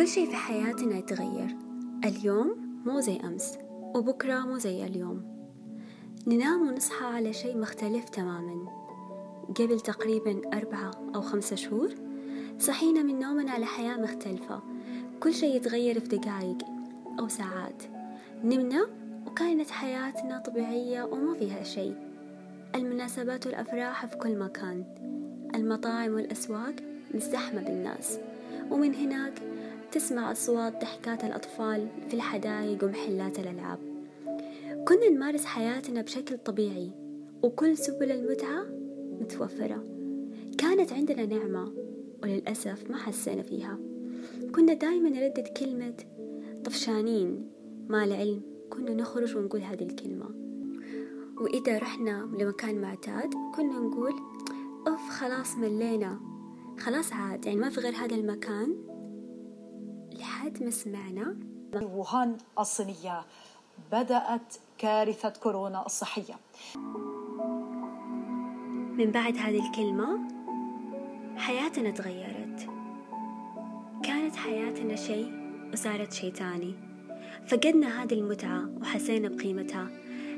كل شيء في حياتنا يتغير. اليوم مو زي أمس وبكرة مو زي اليوم. ننام ونصحى على شيء مختلف تماما. قبل تقريبا أربعة أو خمسة شهور صحينا من نومنا على حياة مختلفة. كل شيء يتغير في دقايق أو ساعات. نمنا وكانت حياتنا طبيعية وما فيها شيء. المناسبات والأفراح في كل مكان. المطاعم والأسواق مزدحمة بالناس. ومن هناك تسمع أصوات ضحكات الأطفال في الحدائق ومحلات الألعاب. كنا نمارس حياتنا بشكل طبيعي وكل سبل المتعة متوفرة. كانت عندنا نعمة وللأسف ما حسينا فيها. كنا دايما نردد كلمة طفشانين ما العلم. كنا نخرج ونقول هذه الكلمة. وإذا رحنا لمكان معتاد كنا نقول أوف خلاص ملينا. خلاص عاد يعني ما في غير هذا المكان. لحد ما سمعنا. ووهان الصينية بدأت كارثة كورونا الصحية. من بعد هذه الكلمة حياتنا تغيرت. كانت حياتنا شيء وصارت شيء تاني فقدنا هذه المتعة وحسينا بقيمتها.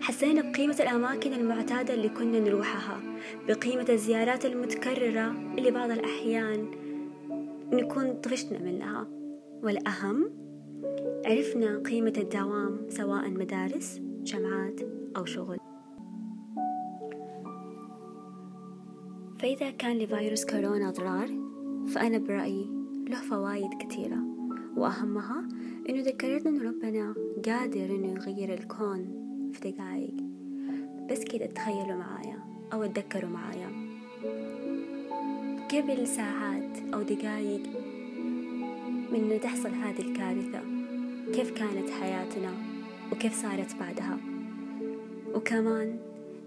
حسينا بقيمة الأماكن المعتادة اللي كنا نروحها بقيمة الزيارات المتكررة اللي بعض الأحيان نكون طفشنا منها. والأهم عرفنا قيمة الدوام سواء مدارس جامعات أو شغل. فإذا كان لفيروس كورونا أضرار فأنا برأيي له فوائد كثيرة. وأهمها إنه ذكرتنا إن ربنا قادر إنه يغير الكون في دقايق بس كده تخيلوا معايا أو تذكروا معايا. قبل ساعات أو دقايق من إنه تحصل هذه الكارثة؟ كيف كانت حياتنا؟ وكيف صارت بعدها؟ وكمان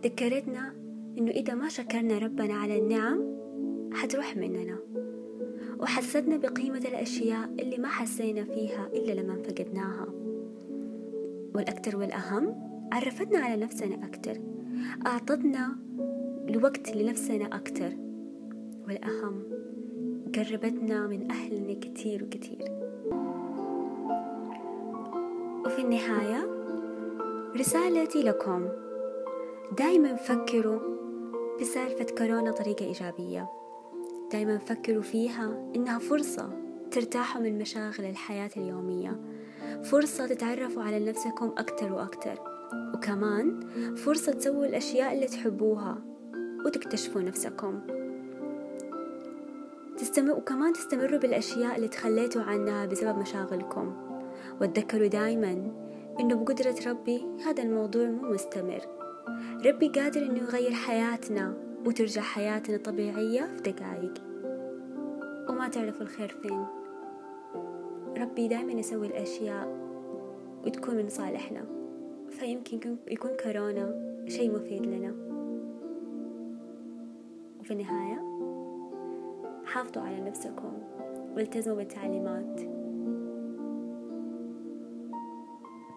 ذكرتنا إنه إذا ما شكرنا ربنا على النعم حتروح مننا. وحسدنا بقيمة الأشياء اللي ما حسينا فيها إلا لما فقدناها والأكثر والأهم عرفتنا على نفسنا أكثر. أعطتنا الوقت لنفسنا أكثر. والأهم قربتنا من أهلنا كتير وكتير. وفي النهاية رسالتي لكم. دايما فكروا بسالفة كورونا طريقة إيجابية. دايما فكروا فيها إنها فرصة ترتاحوا من مشاغل الحياة اليومية. فرصة تتعرفوا على نفسكم أكتر وأكتر. وكمان فرصة تسووا الأشياء اللي تحبوها وتكتشفوا نفسكم. تستمر وكمان تستمروا بالأشياء اللي تخليتوا عنها بسبب مشاغلكم. وتذكروا دايما إنه بقدرة ربي هذا الموضوع مو مستمر. ربي قادر إنه يغير حياتنا وترجع حياتنا طبيعية في دقايق. وما تعرفوا الخير فين. ربي دايما يسوي الأشياء وتكون من صالحنا. فيمكن يكون كورونا شيء مفيد لنا. وفي النهاية حافظوا على نفسكم والتزموا بالتعليمات.